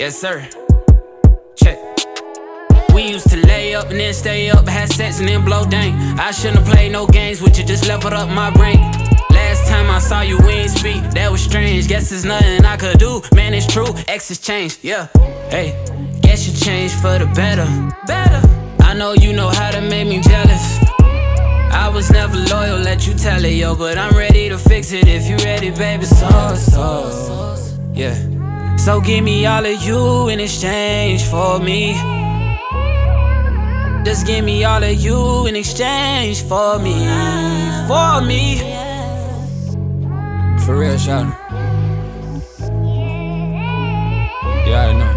Yes, sir. Check. We used to lay up and then stay up, had sex and then blow dang. I shouldn't have played no games with you, just leveled up my brain. Last time I saw you, we ain't speak, that was strange. Guess there's nothing I could do, man, it's true. X has changed, yeah. Hey, guess you changed for the better. Better. I know you know how to make me jealous. I was never loyal, let you tell it, yo. But I'm ready to fix it if you ready, baby. So, so, yeah. So give me all of you in exchange for me. Just give me all of you in exchange for me, for me. For real, shout. Yeah, I know.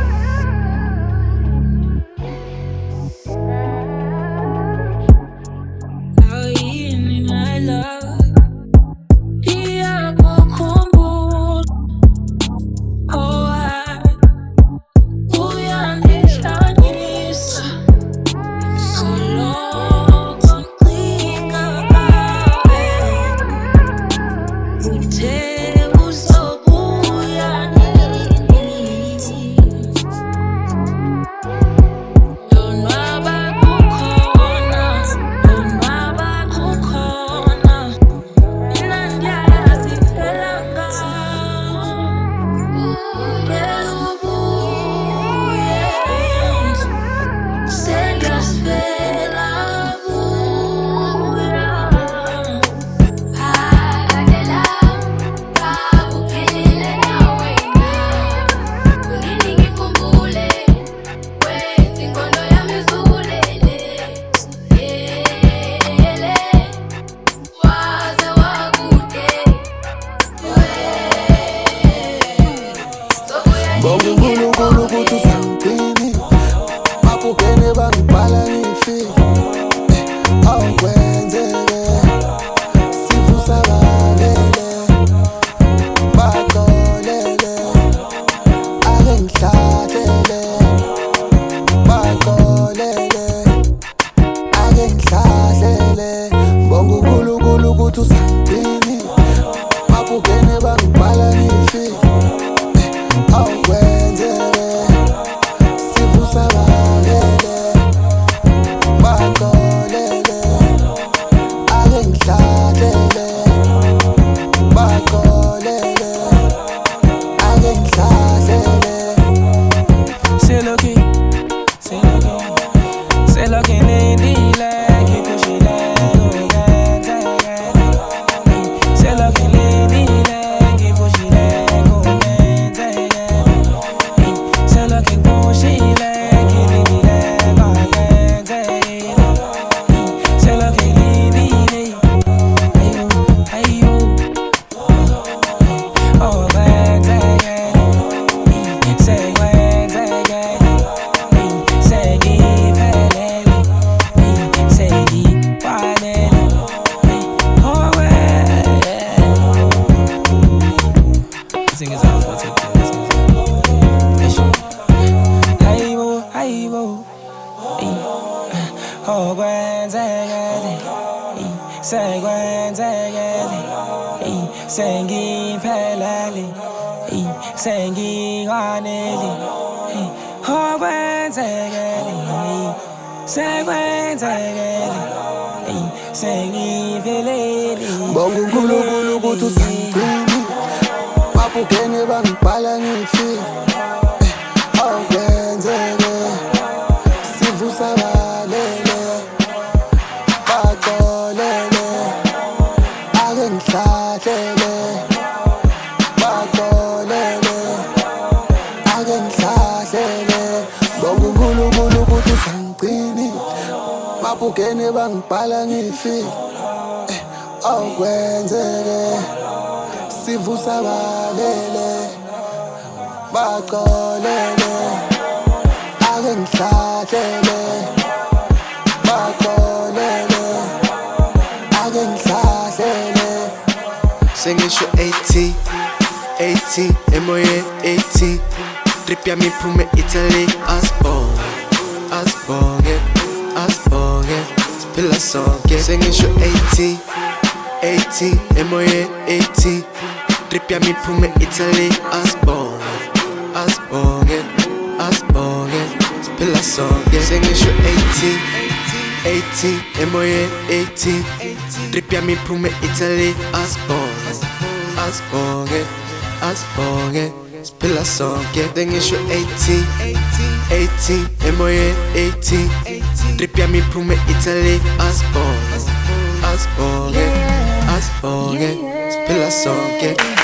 Sivusa balele Bene bangibhala ngifile eh, Sivusa balele Bacolele Ake ngihlahlele Bacolele Ake ngihlahlele. Sengisho 80 80 emoyeni 80 Trip yami iphume Italy Asborn Asborn popular song. Yeah. Singing show 80, 80, emoye 80. ya me pume Italy, as born, as born, as born. Popular song. Yeah. Singing show 80, 80, emoye 80. ya me pume Italy, as born, as born, as born. Bila song, yeah. Then it's your 18 18, e moje 18 Dripja mi pume Italy as bong As bong, as bong Bila song, yeah.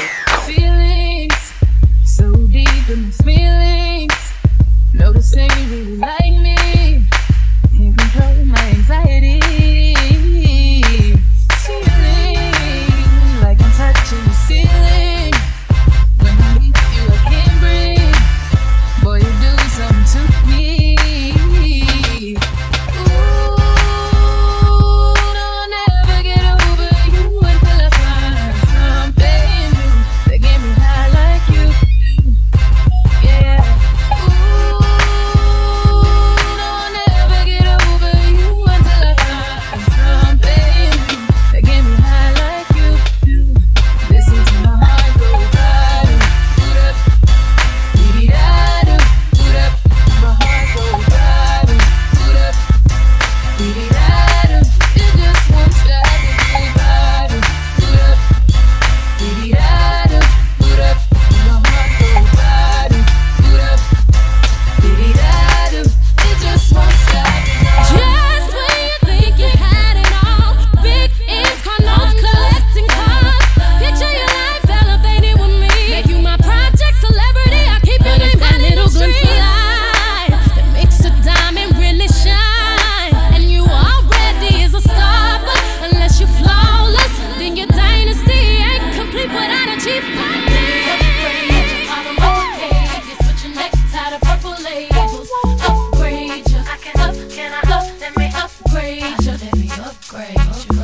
upgrade.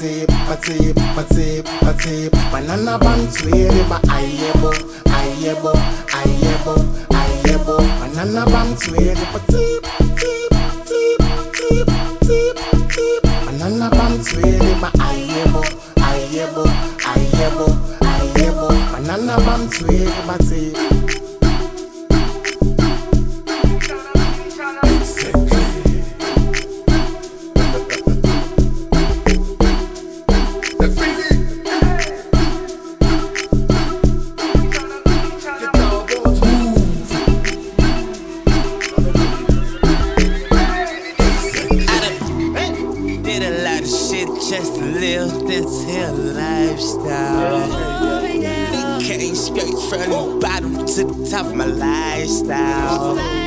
pati, pati, pati, pati Banana banks where ba ayebo, ayebo, ayebo, ayebo Banana banks where tip, tip, tip, tip, tip. Banana banks where ba ayebo, ayebo, ayebo, ayebo Banana banks where pati, pati From the bottom to top of my lifestyle.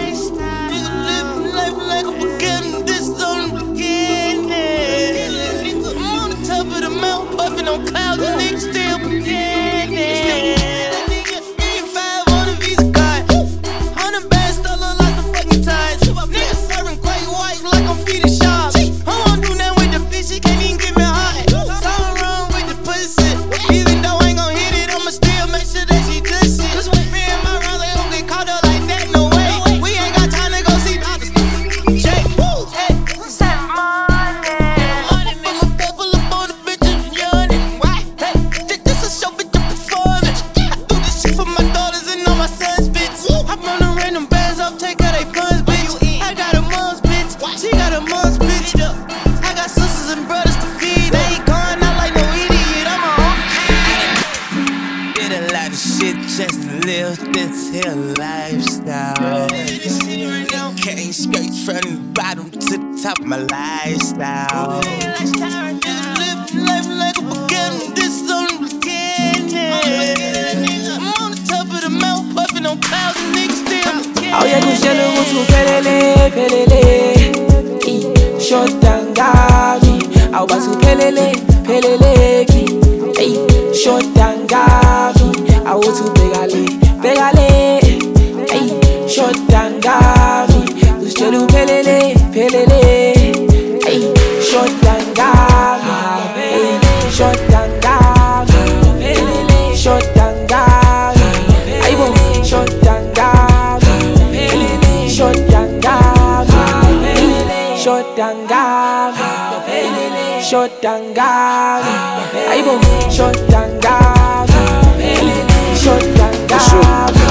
Straight from the bottom to the top of my lifestyle. Live life like a beginning, this is on the beginning. I'm on the top of the mountain, puffing on clouds, and niggas still. Auye kushelo kuthi uphelele phelele I, Shodangami awubathi uphelele pheleleki Ey Shodangami awuthi ubhekale bhekale Ey usitshela uphelele phelele Ey Shodangami Ey Shodangami Shodangami Ayibo Shodangami Shodangami Shodangami Shodangami Ayibo Shodangami Shodangami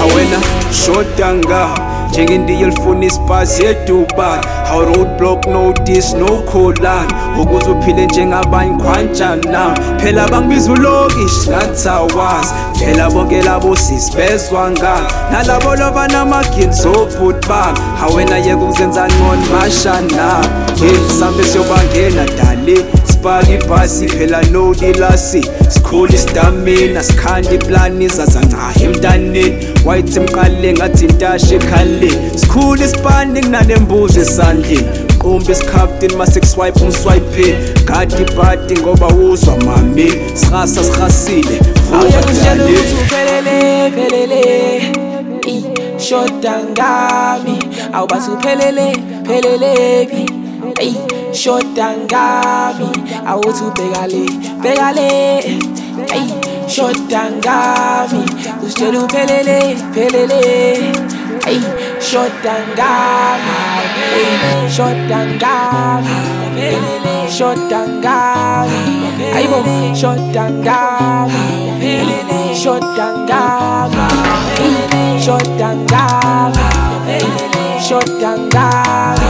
awena shodanga njengendiya elifuna isipasi edubai how roadblock no dis no collan ukuze uphile njengabanye khwanjana. Phela bangibiza ulokish nathawas phela bonke labo sisibezwa ngani. Nalabo loba namagini sobhuti bami awena yeke ukuzenza ngcono mashana. Hey sambe siyobangena dali sifake ibhasi phela no dilasi sikhule isitamina sikhanda iplani izaza ncahe emntaneni. Wayithi mqale ngathi intasha ekhaleni sikhule isipandi kunale mbuzi esandleni. Qumbi isikhaptini masekuswipe umswayipeni gadi ibhadi ngoba uzwa mami. Sirasa sirhasile. Vukauphelele shoda ngami. Awubasuphelele phelelepi eyi phelele I, Shodangami awubathi uphelele pheleleki Ey Shodangami awuthi ubhekale bhekale Ey Shodangami usitshela uphelele phelele Ey Shodangami Ey Shodangami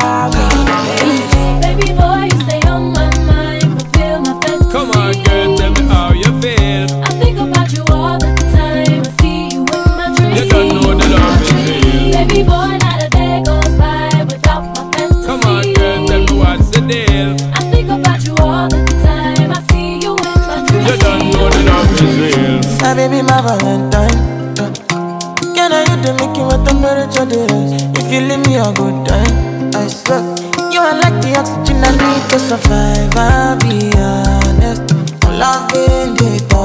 temperature is? If you leave me a good time, I swear. You are like the oxygen I need to survive. I'll be honest. I'm loving the thought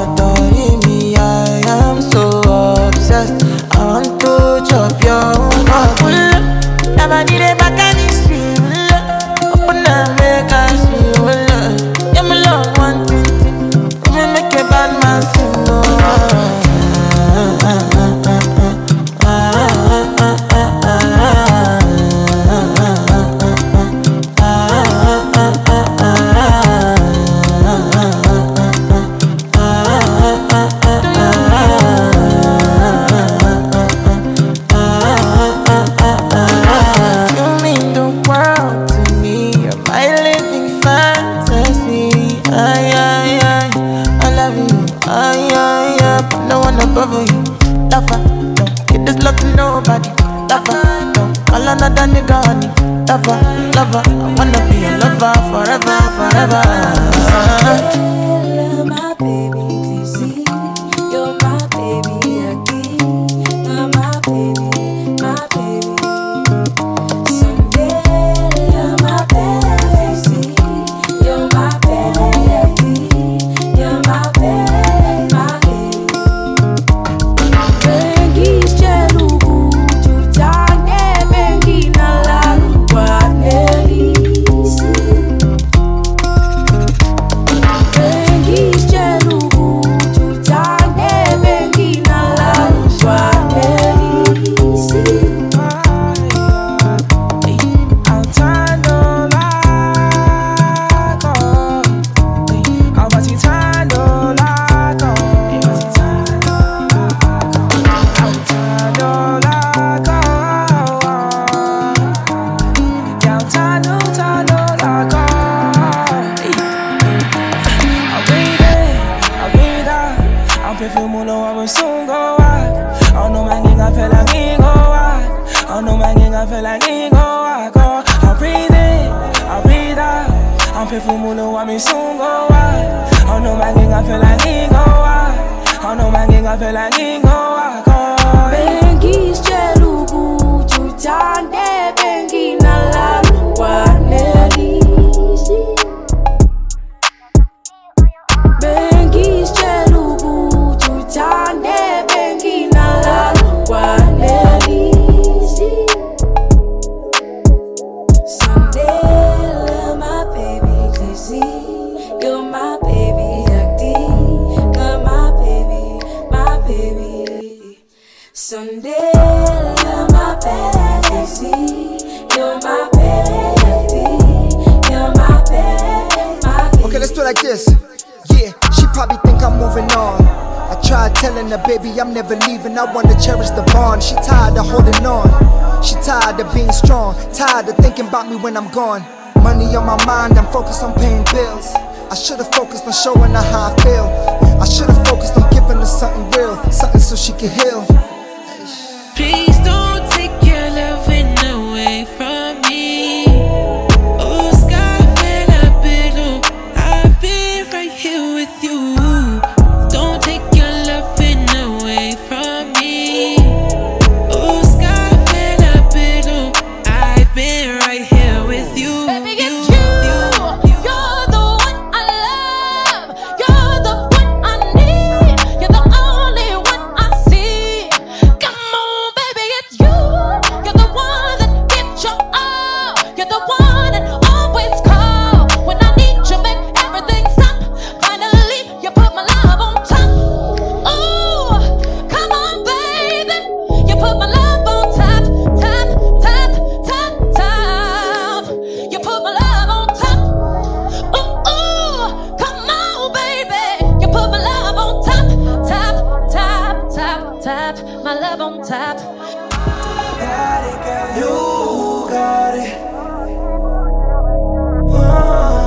be a lover forever, forever. Soon go. Oh no, my gang, I feel like he go wide. Oh no, my gang, I feel like he go wide. Bengisitshela ukuthi uthande eh, benginalala kwanelisi baby, I'm never leaving. I wanna cherish the bond. She tired of holding on. She tired of being strong. Tired of thinking about me when I'm gone. Money on my mind, I'm focused on paying bills. I should've focused on showing her how I feel. I should've focused on giving her something real, something so she can heal. Please don't love on top. Got it, got it. You got it. Oh.